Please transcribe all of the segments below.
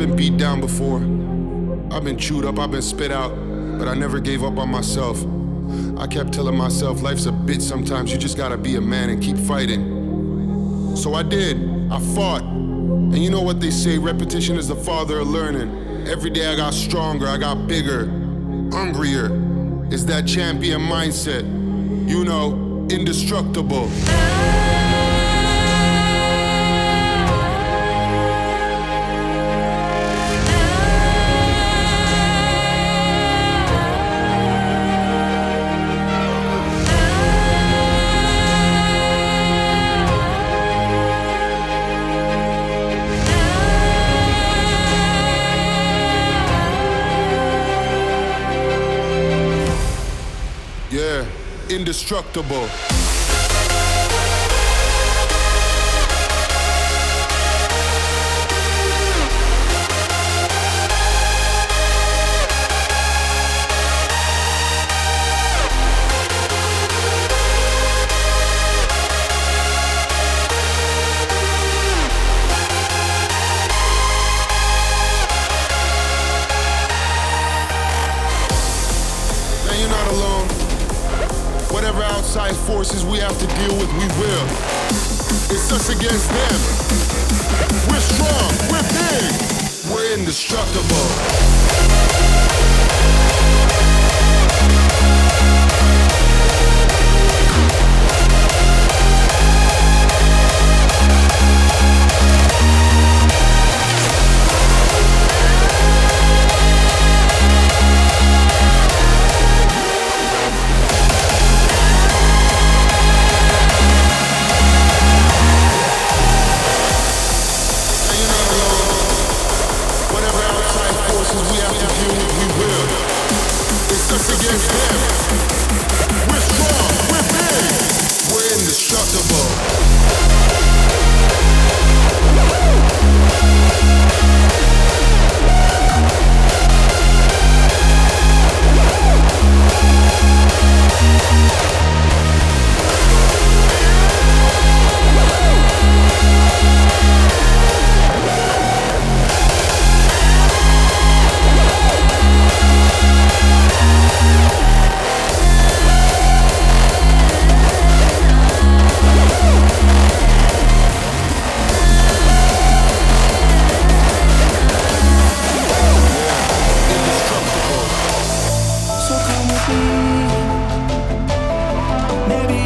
been beat down before. I've been chewed up, I've been spit out, but I never gave up on myself. I kept telling myself life's a bitch sometimes, you just gotta be a man and keep fighting. So I did, I fought. And you know what they say repetition is the father of learning. Every day I got stronger, I got bigger, hungrier. It's that champion mindset, you know, indestructible. Indestructible.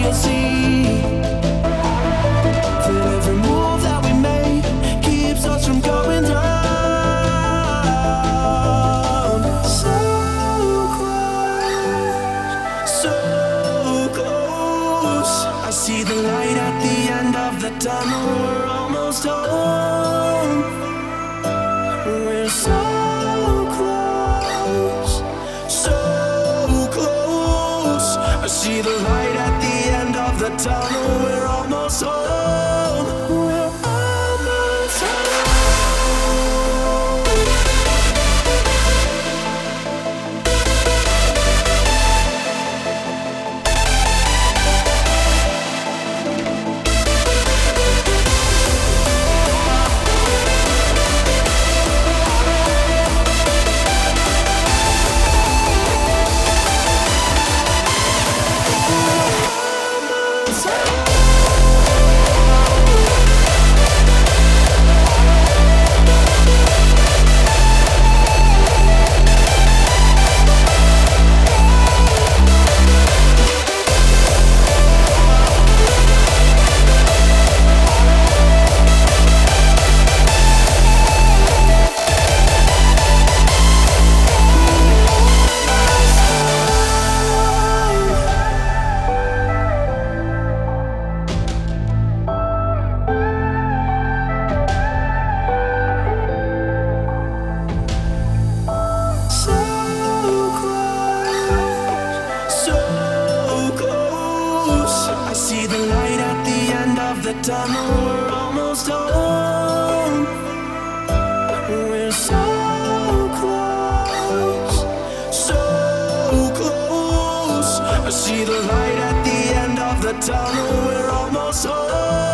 you'll see. town, oh, we're almost home. tunnel, we're almost home.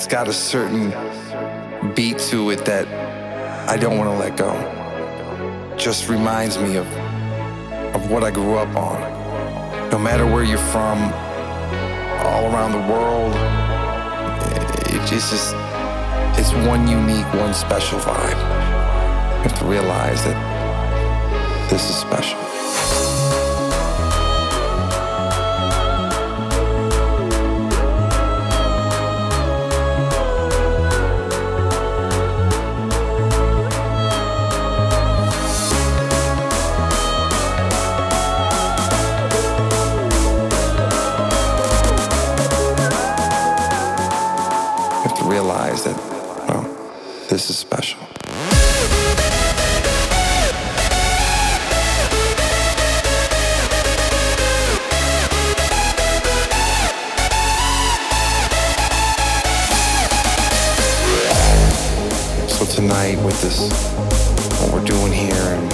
It's got a certain beat to it that I don't want to let go. Just reminds me of of what I grew up on. No matter where you're from, all around the world, eh, it's just it's one unique, one special vibe. You have to realize that this is special. This is special. So tonight with this, what we're doing here and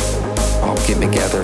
all getting together,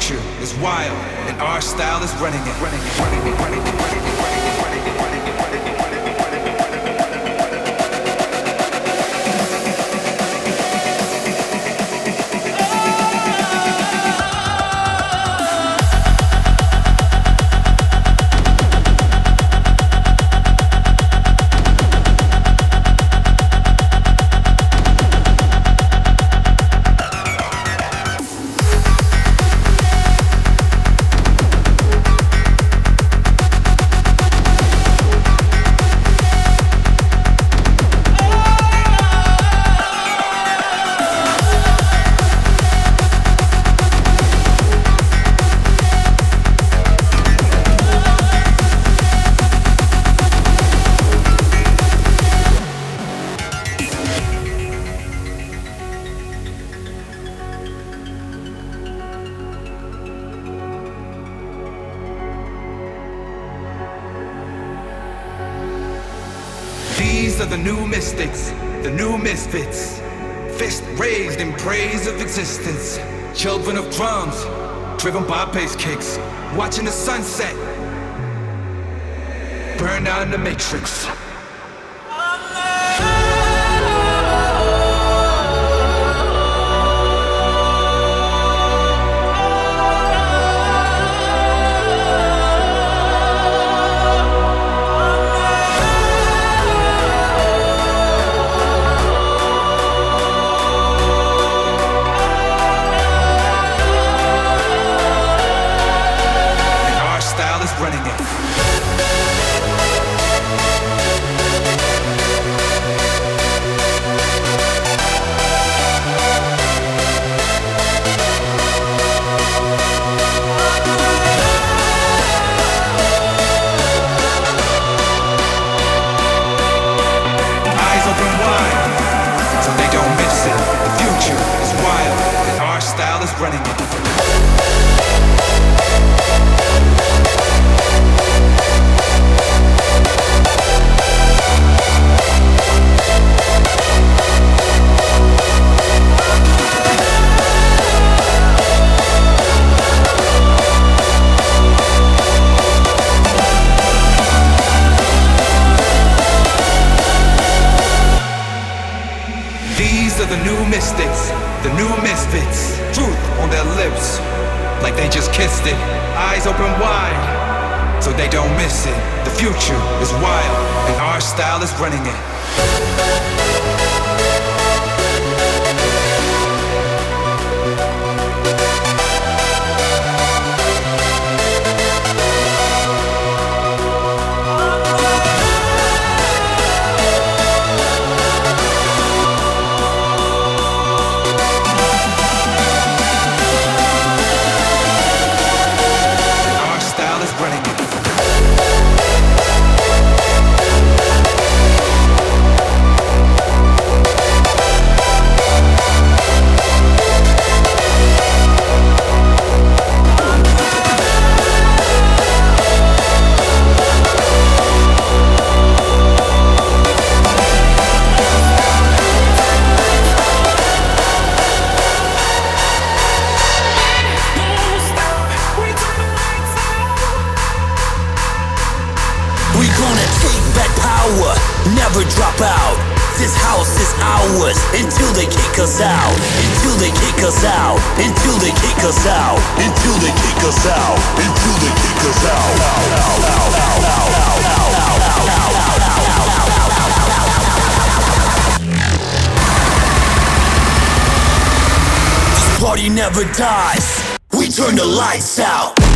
These are matrix. Never drop out. This house is ours until they kick us out. Until they kick us out. Until they kick us out. Until they kick us out. Until they kick us out. This party never dies. We turn the lights out.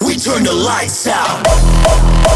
We turn the lights out.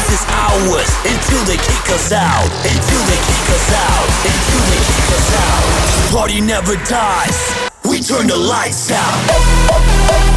House is ours until they kick us out. Until they kick us out. Until they kick us out. Party never dies. We turn the lights out.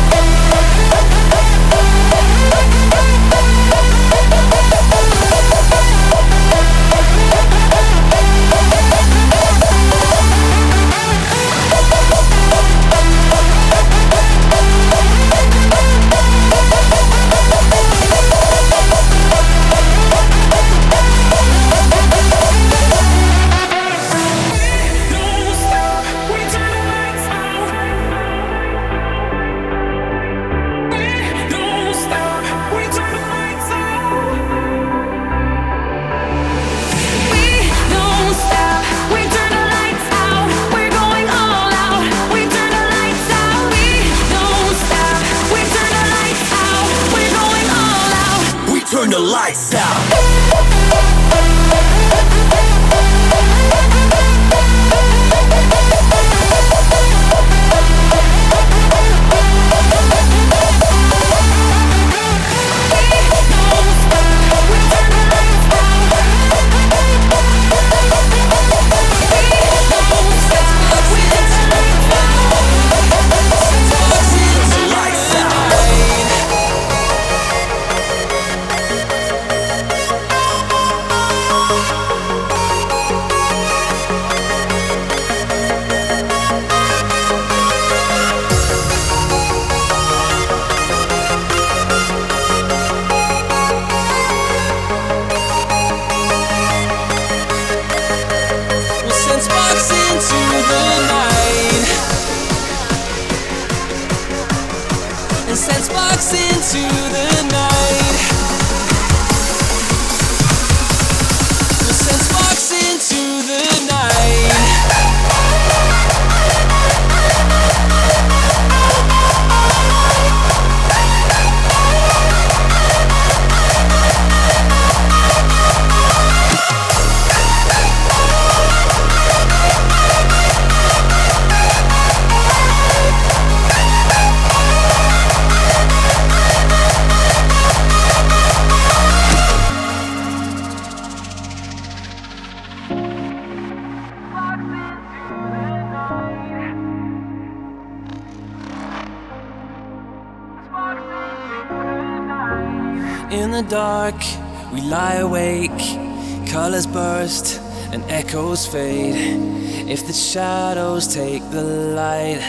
shadows take the light,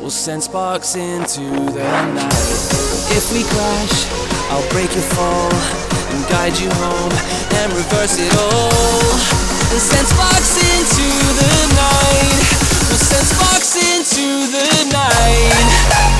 we'll send sparks into the night. If we crash, I'll break your fall and guide you home and reverse it all. We'll send sparks into the night. We'll send sparks into the night.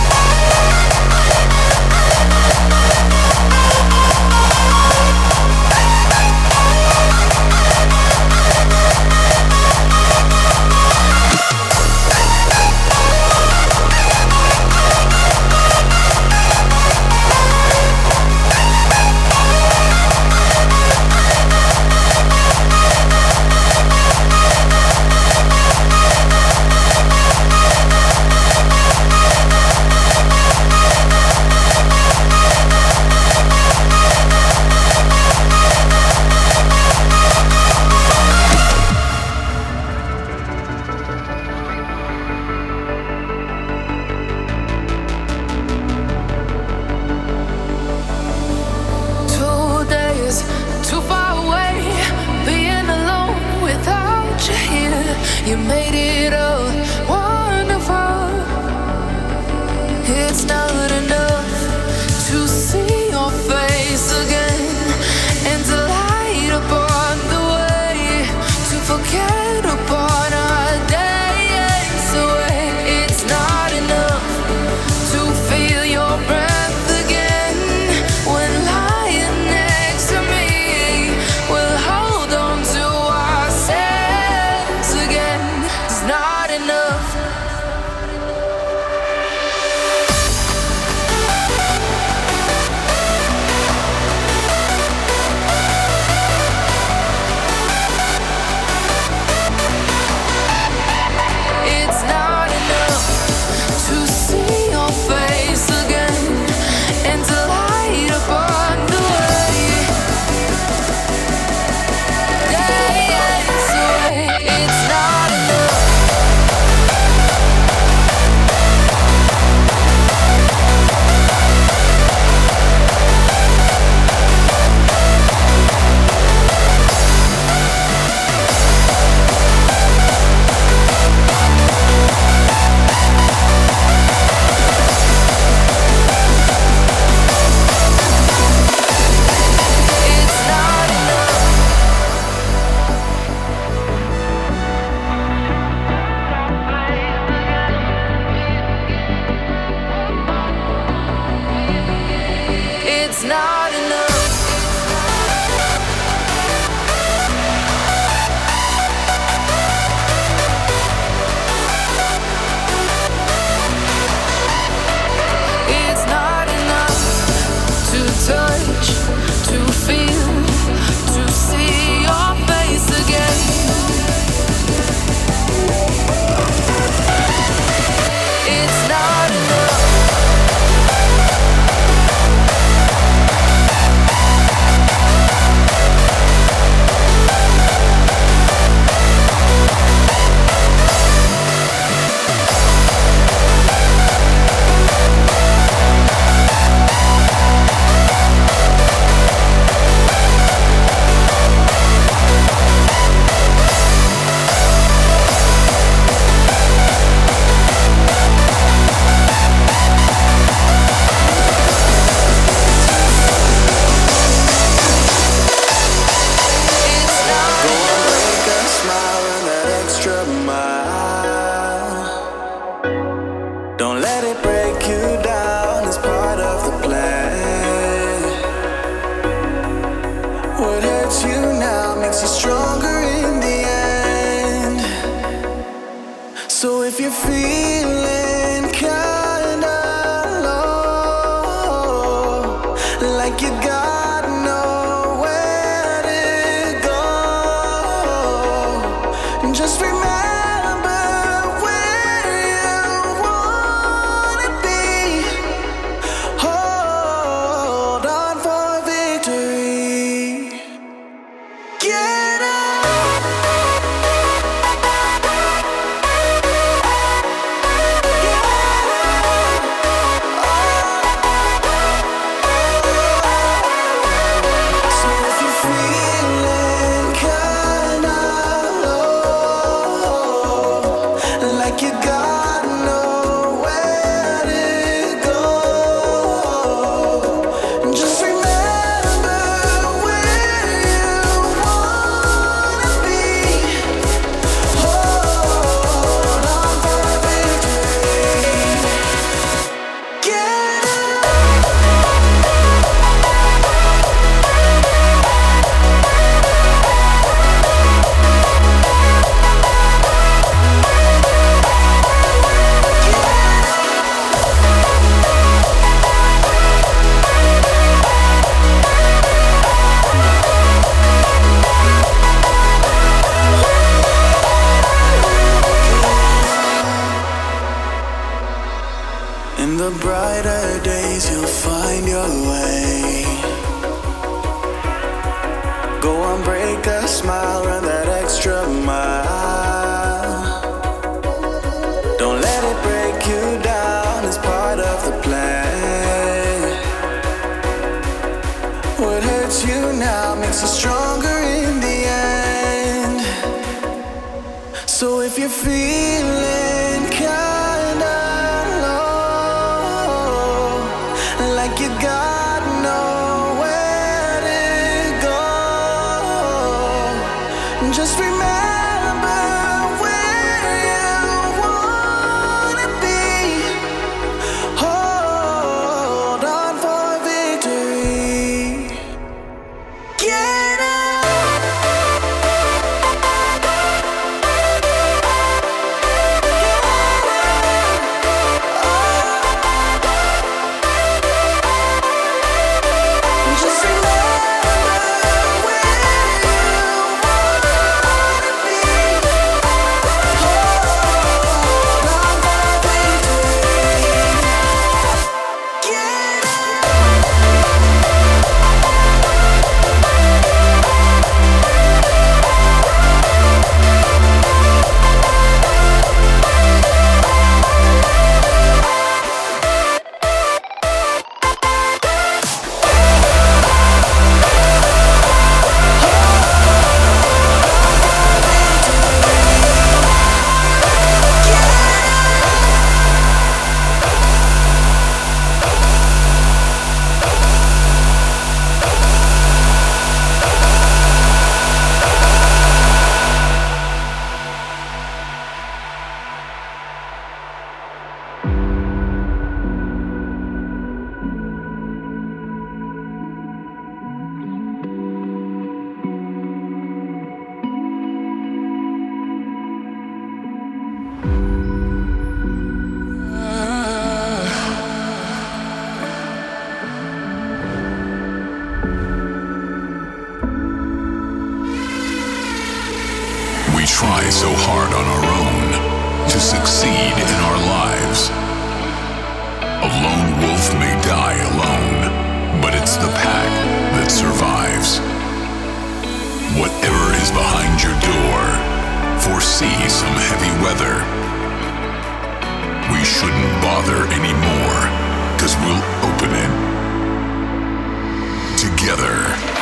see some heavy weather. We shouldn't bother anymore, cause we'll open it together.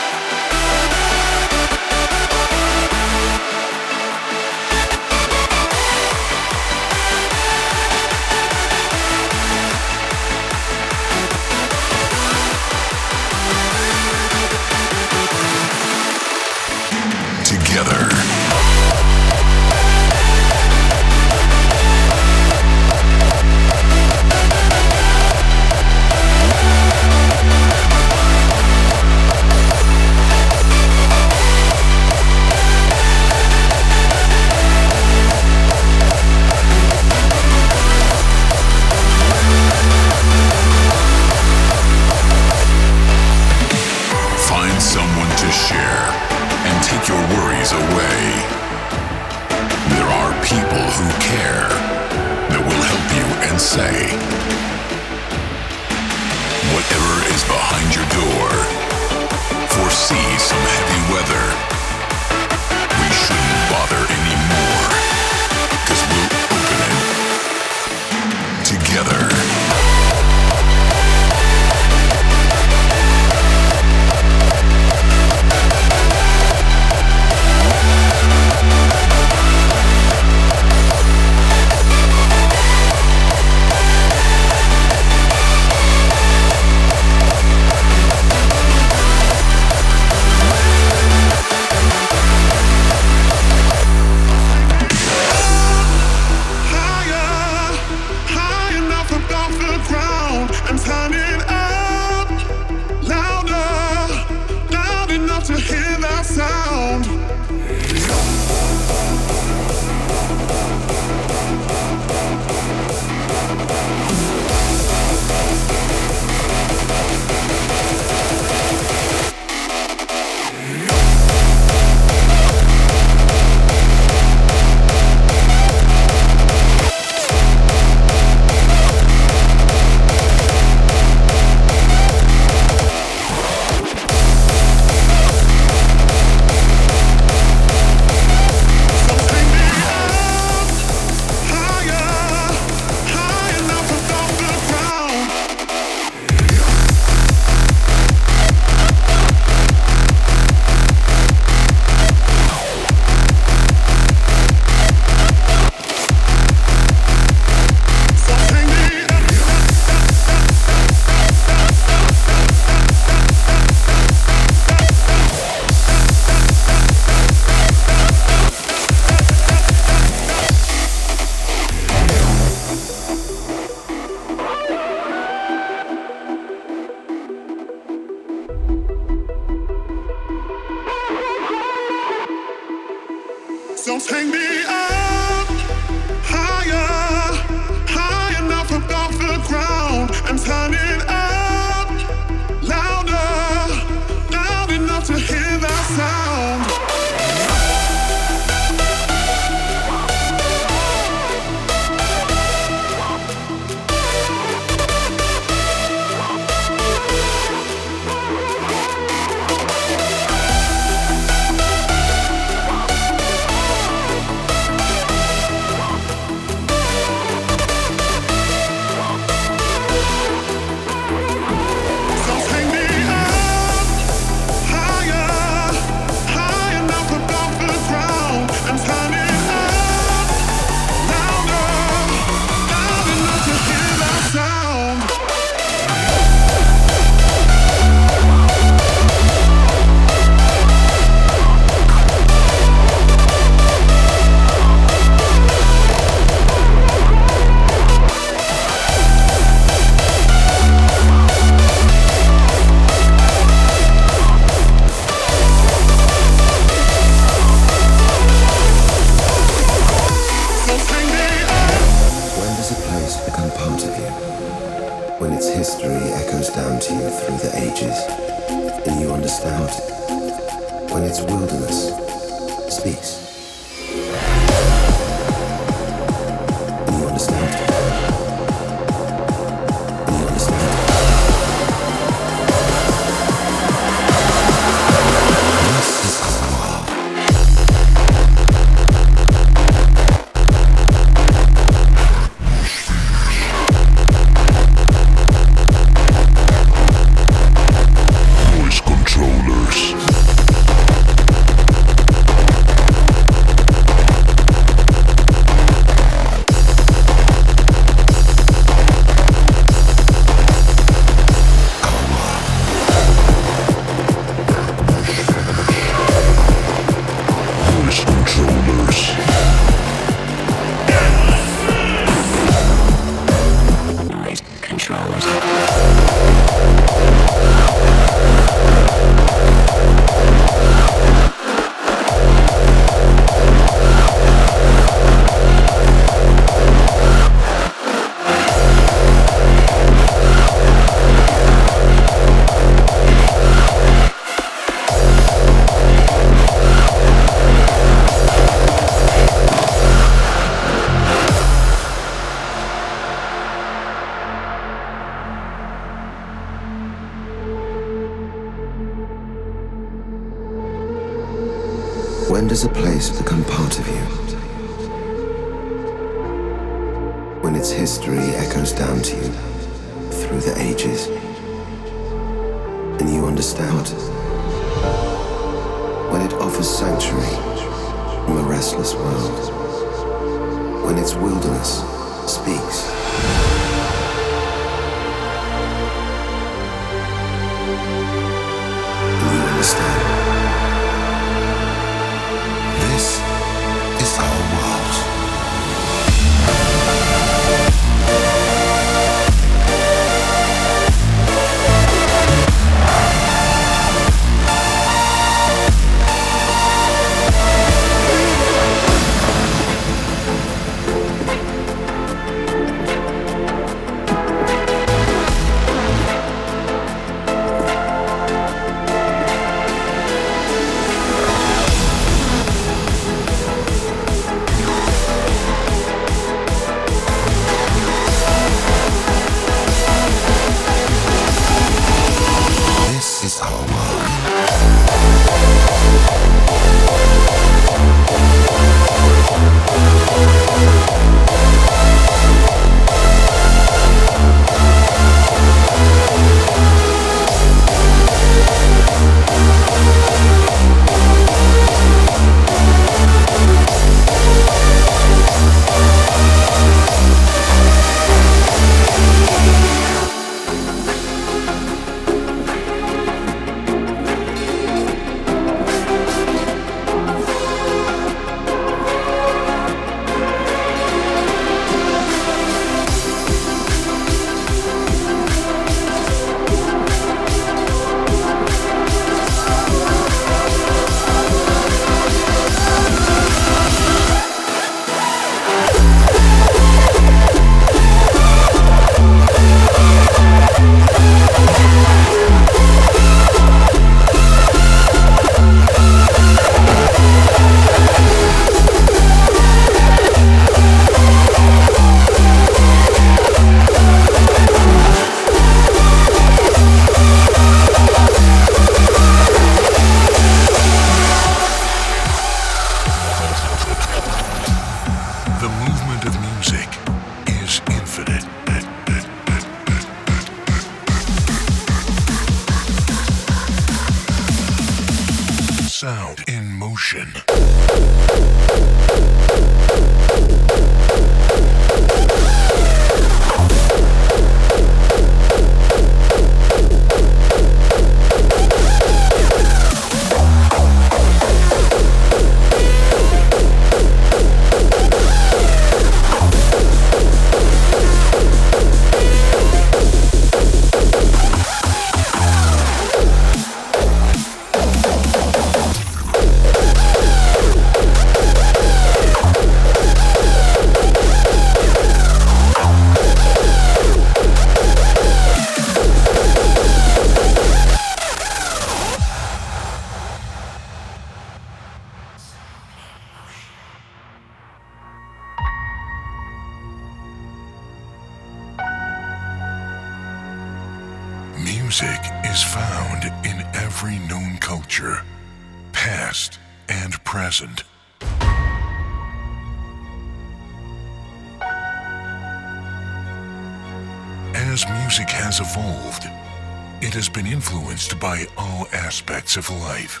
Influenced by all aspects of life.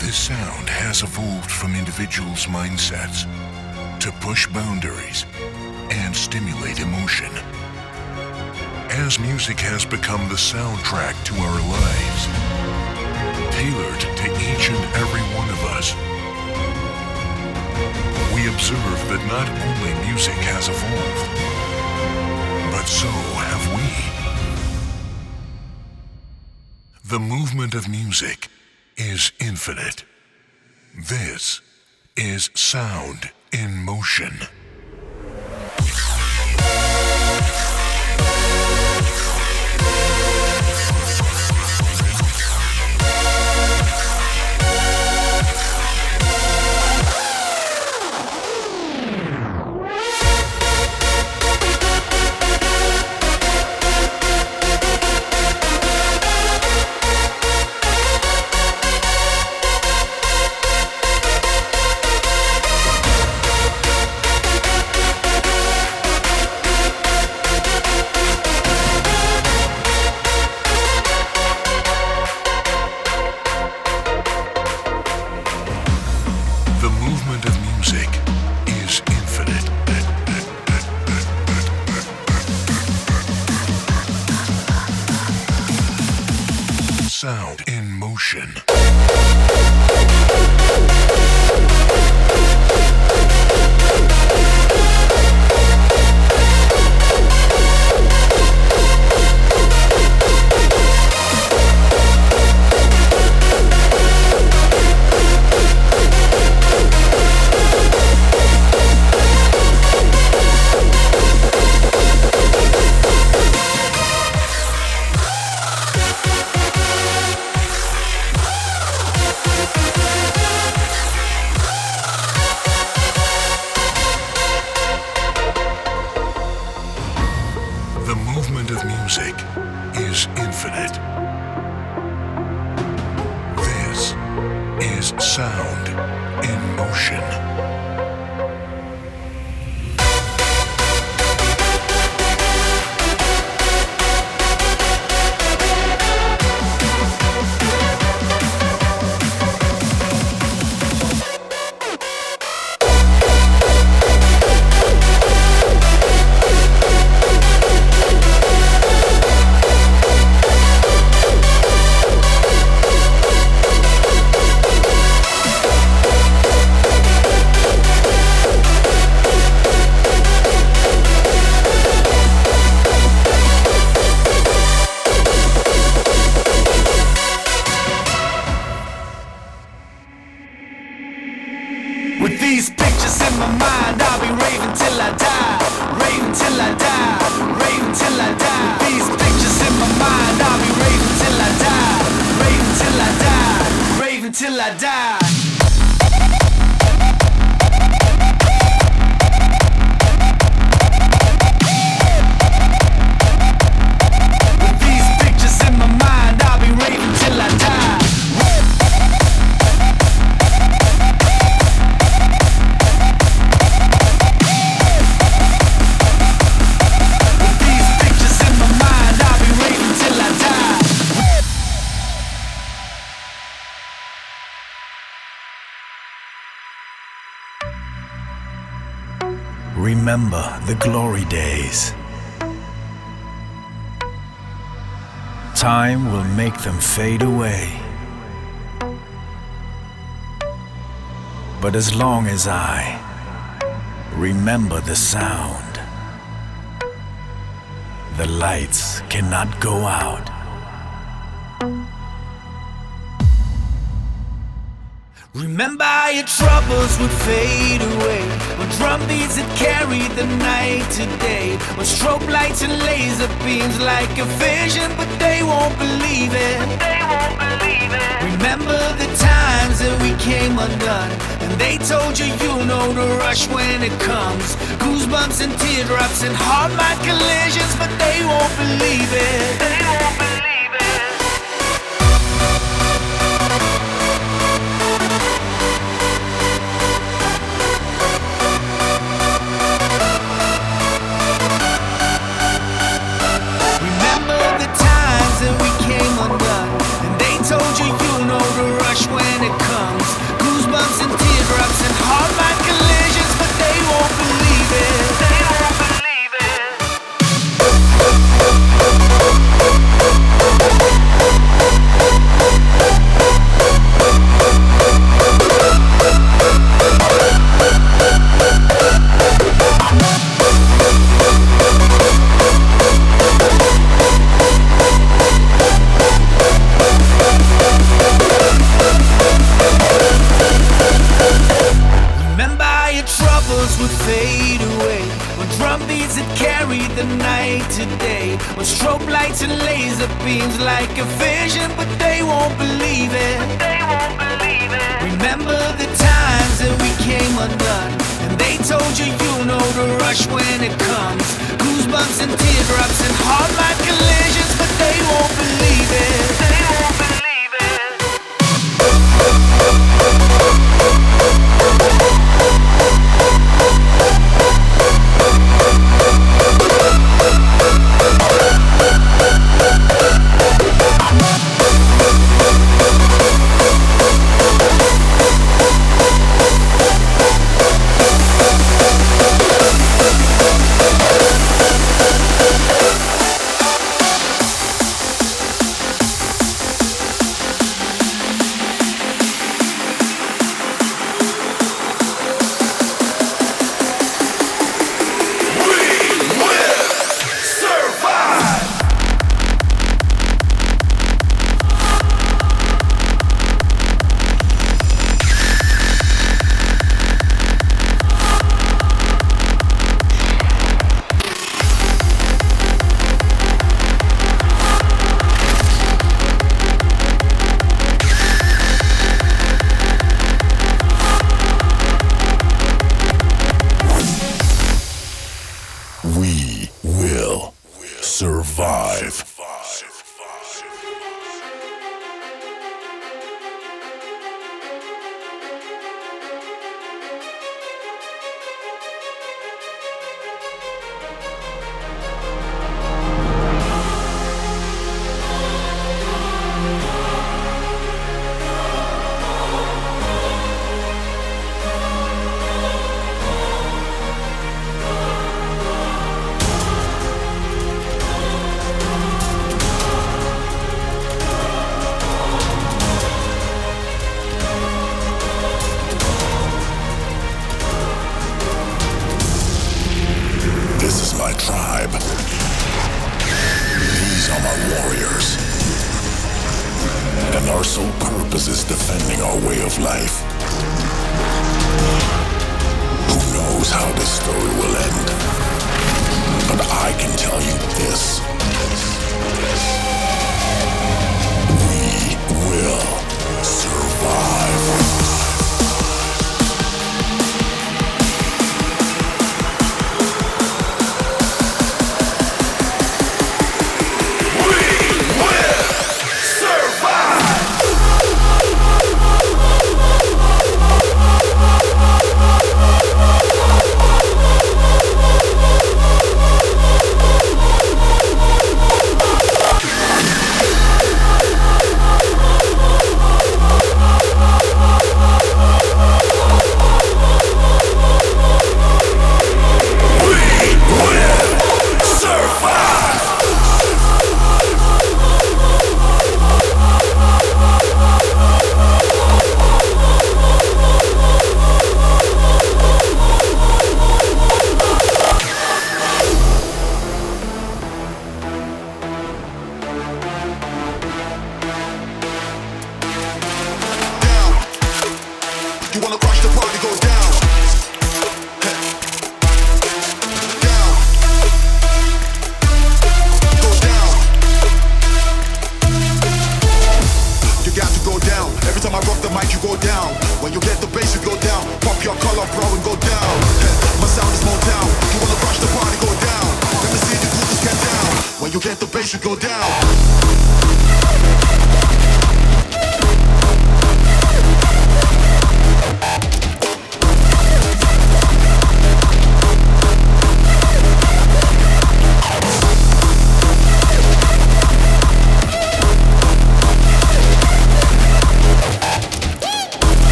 This sound has evolved from individuals' mindsets to push boundaries and stimulate emotion. As music has become the soundtrack to our lives, tailored to each and every one of us, we observe that not only music has evolved, but so have we. The movement of music is infinite. This is sound in motion. I die. Remember the glory days. Time will make them fade away. But as long as I remember the sound, the lights cannot go out. Remember your troubles would fade away. When drum beats had carried the night today When strobe lights and laser beams like a vision But they won't believe it. They won't believe it. Remember the times that we came undone. And they told you you'll know the rush when it comes. Goosebumps and teardrops and hard mind collisions But they won't believe it. They won't believe it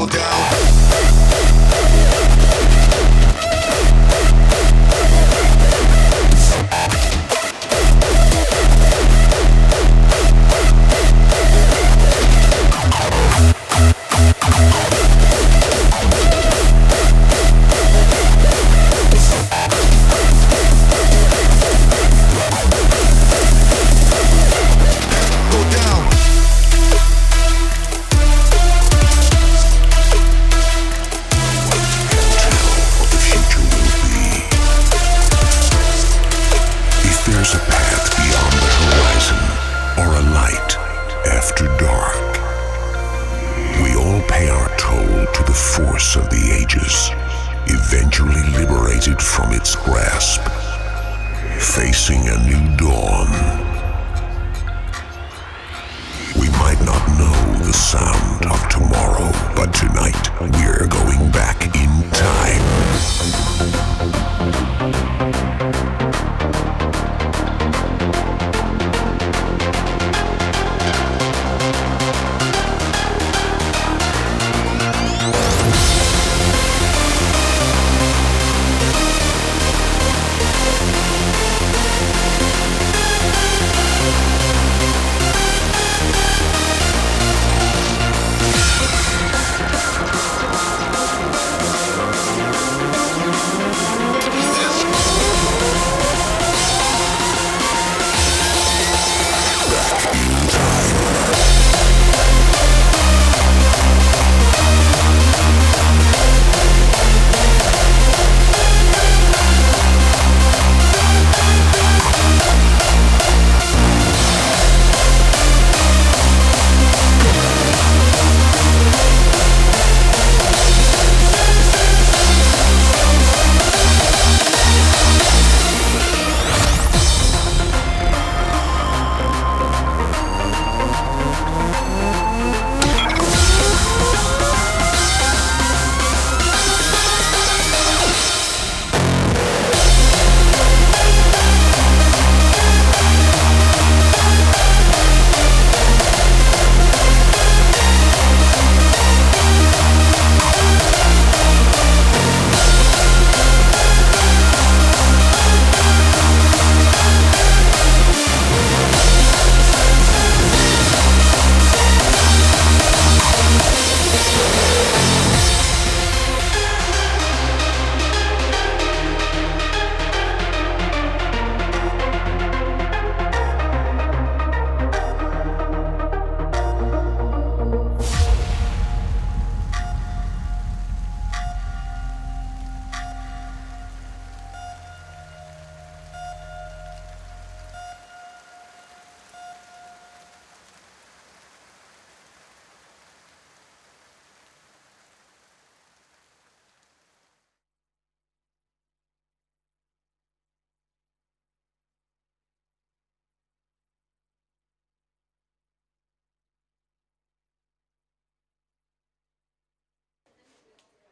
go down.